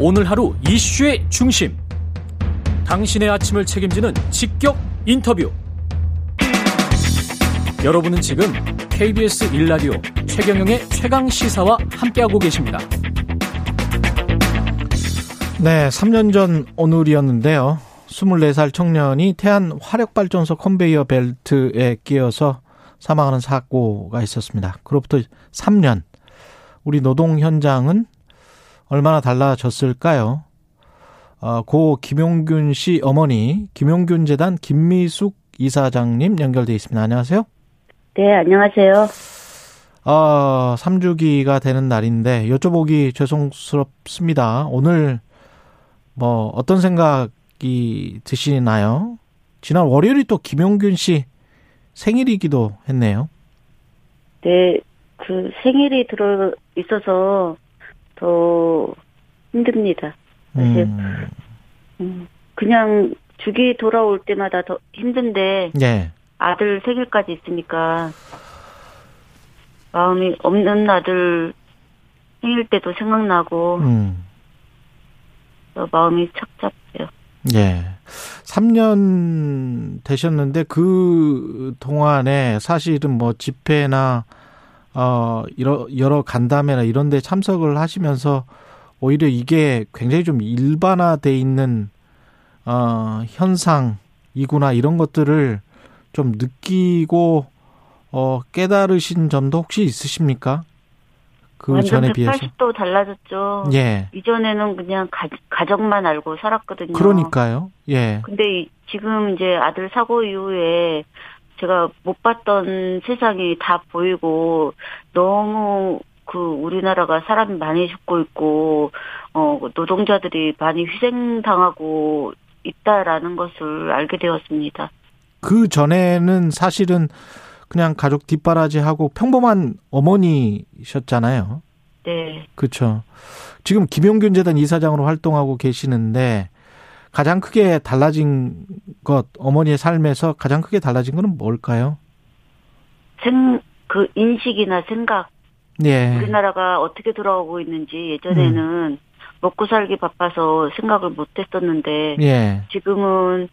오늘 하루 이슈의 중심. 당신의 아침을 책임지는 직격 인터뷰. 여러분은 지금 KBS 1라디오 최경영의 최강 시사와 함께하고 계십니다. 네, 3년 전 오늘이었는데요. 24살 청년이 태안 화력발전소 컨베이어 벨트에 끼어서 사망하는 사고가 있었습니다. 그로부터 3년. 우리 노동 현장은 얼마나 달라졌을까요? 어, 고 김용균 씨 어머니 김용균 재단 김미숙 이사장님 연결돼 있습니다. 안녕하세요. 네, 안녕하세요. 어, 3주기가 되는 날인데 여쭤보기 죄송스럽습니다. 오늘 뭐 어떤 생각이 드시나요? 지난 월요일이 또 김용균 씨 생일이기도 했네요. 네, 그 생일이 들어 있어서 더 힘듭니다. 사실 음, 음, 그냥 주기 돌아올 때마다 더 힘든데 예. 아들 생일까지 있으니까 마음이 없는 아들 생일 때도 생각나고 음. 어, 마음이 착잡해요. 예. 3년 되셨는데 그 동안에 사실은 뭐 집회나 어 여러 여러 간담회나 이런 데 참석을 하시면서 오히려 이게 굉장히 좀 일반화돼 있는 어 현상이구나 이런 것들을 좀 느끼고 어 깨달으신 점도 혹시 있으십니까? 그 전에 비해서. 180도 달라졌죠. 예. 이전에는 그냥 가, 가정만 알고 살았거든요. 그러니까요. 예. 근데 이- 지금 이제 아들 사고 이후에 제가 못 봤던 세상이 다 보이고 너무 그 우리나라가 사람이 많이 죽고 있고 어 노동자들이 많이 희생당하고 있다라는 것을 알게 되었습니다. 그 전에는 사실은 그냥 가족 뒷바라지하고 평범한 어머니셨잖아요. 네. 그렇죠. 지금 김용균 재단 이사장으로 활동하고 계시는데 가장 크게 달라진 것 어머니의 삶에서 가장 크게 달라진 거는 뭘까요? 생 그 인식이나 생각 예. 우리나라가 어떻게 돌아오고 있는지 예전에는 먹고 살기 바빠서 생각을 못 했었는데 예. 지금은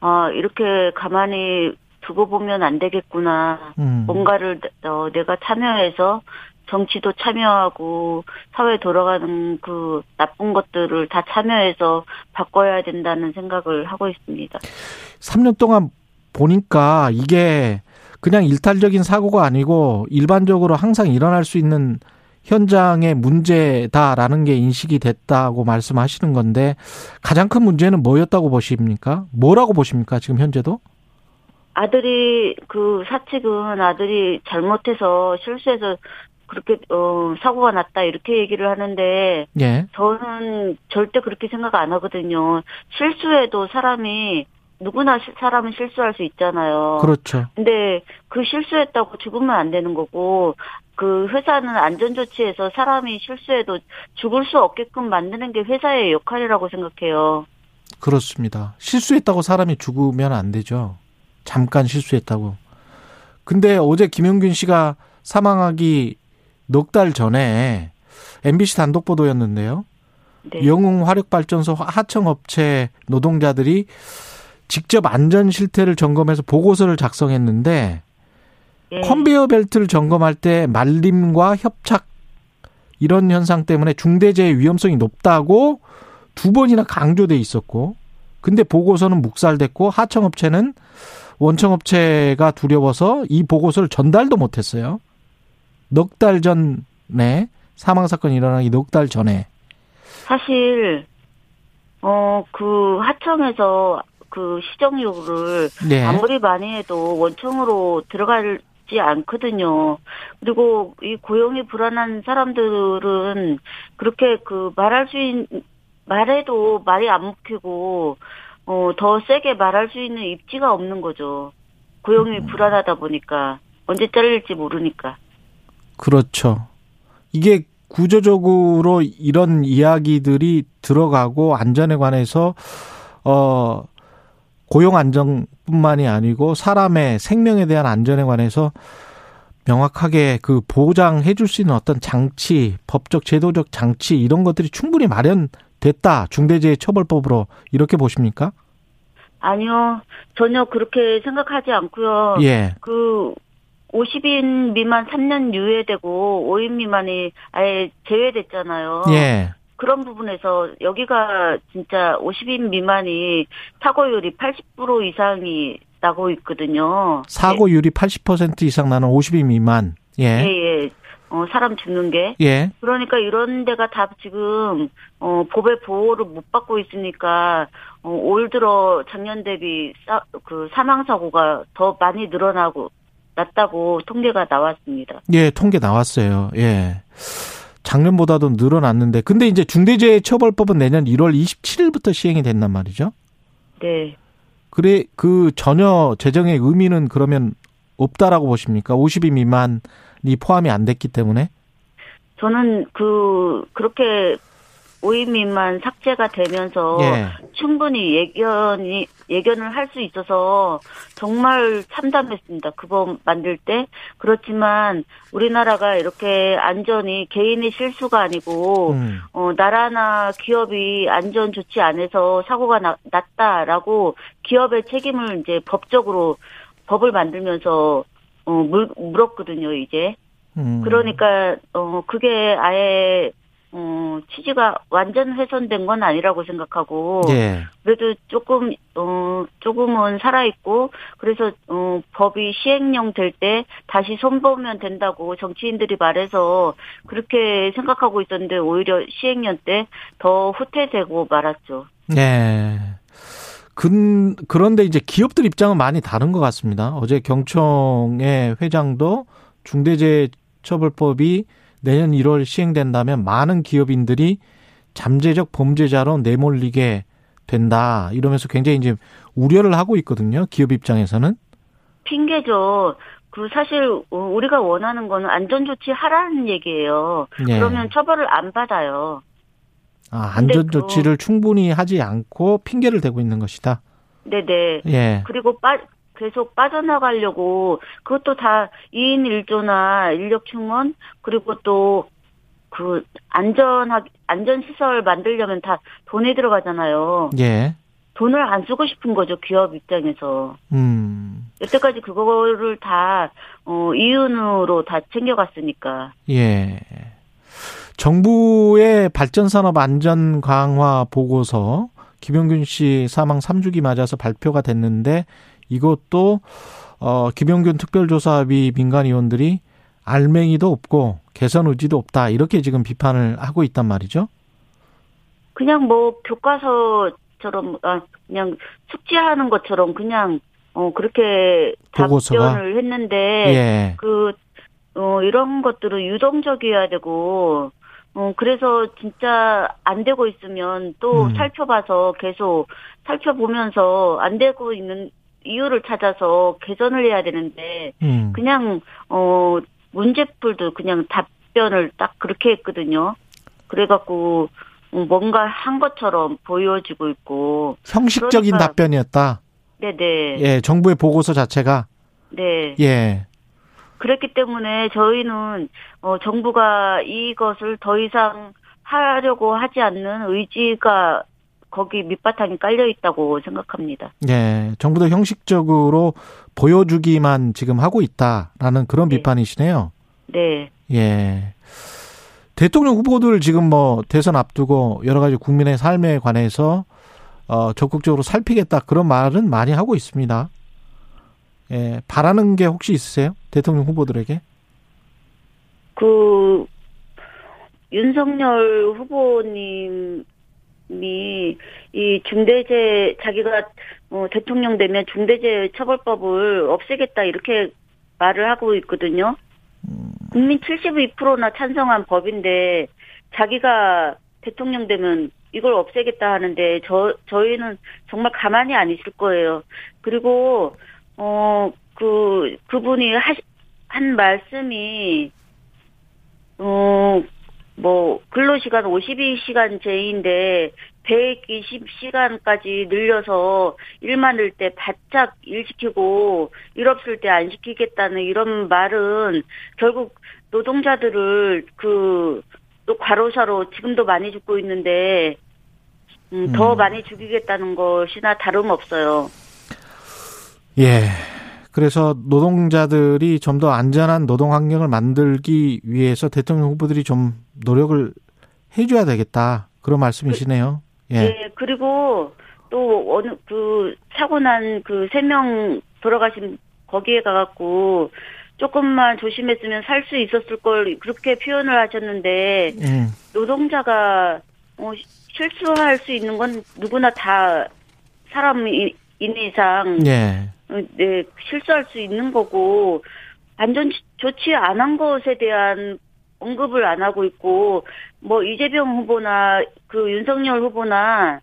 아 이렇게 가만히 두고 보면 안 되겠구나. 음. 뭔가를 어, 내가 참여해서 정치도 참여하고 사회 돌아가는 그 나쁜 것들을 다 참여해서 바꿔야 된다는 생각을 하고 있습니다. 3년 동안 보니까 이게 그냥 일탈적인 사고가 아니고 일반적으로 항상 일어날 수 있는 현장의 문제다라는 게 인식이 됐다고 말씀하시는 건데 가장 큰 문제는 뭐였다고 보십니까? 뭐라고 보십니까? 지금 현재도? 아들이 그 사측은 아들이 잘못해서 실수해서 그렇게 어 사고가 났다 이렇게 얘기를 하는데 예. 저는 절대 그렇게 생각 안 하거든요. 실수해도 사람이 누구나 시- 사람은 실수할 수 있잖아요. 그렇죠. 근데 그 실수했다고 죽으면 안 되는 거고 그 회사는 안전 조치에서 사람이 실수해도 죽을 수 없게끔 만드는 게 회사의 역할이라고 생각해요. 그렇습니다. 실수했다고 사람이 죽으면 안 되죠. 잠깐 실수했다고. 근데 어제 김용균 씨가 사망하기 넉 달 전에 MBC 단독 보도였는데요. 네. 영웅 화력발전소 하청업체 노동자들이 직접 안전 실태를 점검해서 보고서를 작성했는데 예. 컨베이어 벨트를 점검할 때 말림과 협착 이런 현상 때문에 중대재해 위험성이 높다고 두 번이나 강조돼 있었고 근데 보고서는 묵살됐고 하청업체는 원청업체가 두려워서 이 보고서를 전달도 못했어요. 넉 달 전에 사망 사건이 일어나기 넉 달 전에 사실 어 그 하청에서 그 시정료를 네. 아무리 많이 해도 원청으로 들어가지 않거든요. 그리고 이 고용이 불안한 사람들은 그렇게 그 말할 수 있는 말해도 말이 안 먹히고 어 더 세게 말할 수 있는 입지가 없는 거죠. 고용이 불안하다 보니까 언제 잘릴지 모르니까. 그렇죠. 이게 구조적으로 이런 이야기들이 들어가고 안전에 관해서 어 고용 안정뿐만이 아니고 사람의 생명에 대한 안전에 관해서 명확하게 그 보장해 줄 수 있는 어떤 장치, 법적 제도적 장치 이런 것들이 충분히 마련돼 됐다. 중대재해처벌법으로 이렇게 보십니까? 아니요. 전혀 그렇게 생각하지 않고요. 예. 그 50인 미만 3년 유예되고 5인 미만이 아예 제외됐잖아요. 예. 그런 부분에서 여기가 진짜 50인 미만이 사고율이 80% 이상이 나고 있거든요. 사고율이 80% 이상 나는 50인 미만. 예. 예, 예. 어, 사람 죽는 게. 예. 그러니까 이런 데가 다 지금, 어, 법의 보호를 못 받고 있으니까, 어, 올 들어 작년 대비 사, 그 사망사고가 더 많이 늘어나고, 났다고 통계가 나왔습니다. 예, 통계 나왔어요. 예. 작년보다도 늘어났는데, 근데 이제 중대재해처벌법은 내년 1월 27일부터 시행이 된단 말이죠. 네. 그래, 그 전혀 재정의 의미는 그러면 없다라고 보십니까? 50인 미만이 포함이 안 됐기 때문에? 저는 그, 그렇게 5인 미만 삭제가 되면서 예. 충분히 예견이 예견을 할 수 있어서 정말 참담했습니다. 그거 만들 때 그렇지만 우리나라가 이렇게 안전이 개인의 실수가 아니고 음. 어 나라나 기업이 안전 조치 안에서 사고가 나, 났다라고 기업의 책임을 이제 법적으로 법을 만들면서 어 물, 물었거든요 이제 음. 그러니까 어 그게 아예 어 취지가 완전 훼손된 건 아니라고 생각하고 예. 그래도 조금 어 조금은 살아 있고 그래서 어 법이 시행령 될 때 다시 손보면 된다고 정치인들이 말해서 그렇게 생각하고 있었는데 오히려 시행령 때 더 후퇴되고 말았죠. 네. 근, 그런데 이제 기업들 입장은 많이 다른 것 같습니다. 어제 경청의 회장도 중대재해처벌법이 내년 1월 시행된다면 많은 기업인들이 잠재적 범죄자로 내몰리게 된다. 이러면서 굉장히 이제 우려를 하고 있거든요. 기업 입장에서는. 핑계죠. 그 사실 어, 우리가 원하는 거는 안전 조치 하라는 얘기예요. 예. 그러면 처벌을 안 받아요. 아, 안전 조치를 충분히 하지 않고 핑계를 대고 있는 것이다. 네네. 예. 그리고 빠, 계속 빠져나가려고 그것도 다 2인 1조나 인력 충원 그리고 또 그 안전하 안전 시설 만들려면 다 돈이 들어가잖아요. 예. 돈을 안 쓰고 싶은 거죠 기업 입장에서. 음. 여태까지 그거를 다 어, 이윤으로 다 챙겨갔으니까. 예. 정부의 발전산업 안전 강화 보고서 김용균 씨 사망 3주기 맞아서 발표가 됐는데 이것도 어 김용균 특별조사비 민간위원들이 알맹이도 없고 개선 의지도 없다 이렇게 지금 비판을 하고 있단 말이죠. 그냥 뭐 교과서처럼 아 그냥 숙지하는 것처럼 그냥 어 그렇게 보고서가? 답변을 했는데 예. 그, 어, 이런 것들은 유동적이어야 되고, 어, 그래서 진짜 안 되고 있으면 또 음. 살펴봐서 계속 살펴보면서 안 되고 있는 이유를 찾아서 개선을 해야 되는데, 음. 그냥, 어, 문제풀도 그냥 답변을 딱 그렇게 했거든요. 그래갖고, 어, 뭔가 한 것처럼 보여지고 있고, 형식적인 그러니까- 답변이었다. 네네. 예, 정부의 보고서 자체가 네. 예. 그랬기 때문에 저희는 어, 정부가 이것을 더 이상 하려고 하지 않는 의지가 거기 밑바탕에 깔려 있다고 생각합니다. 예, 정부도 형식적으로 보여주기만 지금 하고 있다라는 그런 네. 비판이시네요. 네. 예. 대통령 후보들 지금 뭐 대선 앞두고 여러 가지 국민의 삶에 관해서 어 적극적으로 살피겠다 그런 말은 많이 하고 있습니다. 예, 바라는 게 혹시 있으세요? 대통령 후보들에게? 그 윤석열 후보님 이 이 중대재 자기가 어, 대통령 되면 중대재해처벌법을 없애겠다 이렇게 말을 하고 있거든요. 국민 72%나 찬성한 법인데 자기가 대통령 되면 이걸 없애겠다 하는데 저 저희는 정말 가만히 안 있을 거예요. 그리고 어 그 그분이 하시, 한 말씀이 어, 뭐, 근로시간 52시간제인데, 120시간까지 늘려서 일 많을 때 바짝 일 시키고, 일 없을 때 안 시키겠다는 이런 말은, 결국 노동자들을 그, 또 과로사로 지금도 많이 죽고 있는데, 음, 더 많이 죽이겠다는 것이나 다름없어요. 예. 그래서 노동자들이 좀 더 안전한 노동 환경을 만들기 위해서 대통령 후보들이 좀 노력을 해줘야 되겠다. 그런 말씀이시네요. 예. 예, 그리고 또 어느 그 사고 난 그 세 명 돌아가신 거기에 가갖고 조금만 조심했으면 살 수 있었을 걸 그렇게 표현을 하셨는데 음. 노동자가 어, 실수할 수 있는 건 누구나 다 사람인 이상 예. 어, 네, 실수할 수 있는 거고 안전 조치 안 한 것에 대한 언급을 안 하고 있고 뭐 이재명 후보나 그 윤석열 후보나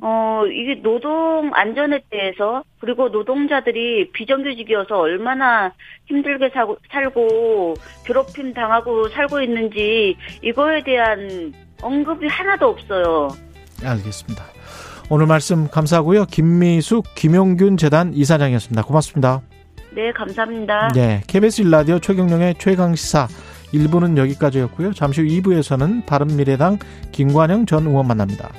어 이게 노동 안전에 대해서 그리고 노동자들이 비정규직이어서 얼마나 힘들게 사고, 살고 괴롭힘 당하고 살고 있는지 이거에 대한 언급이 하나도 없어요. 알겠습니다. 오늘 말씀 감사하고요. 김미숙 김용균 재단 이사장이었습니다. 고맙습니다. 네, 감사합니다. 네, KBS 일라디오 최경령의 최강 시사 1부는 여기까지였고요. 잠시 후 2부에서는 바른미래당 김관영 전 의원 만납니다.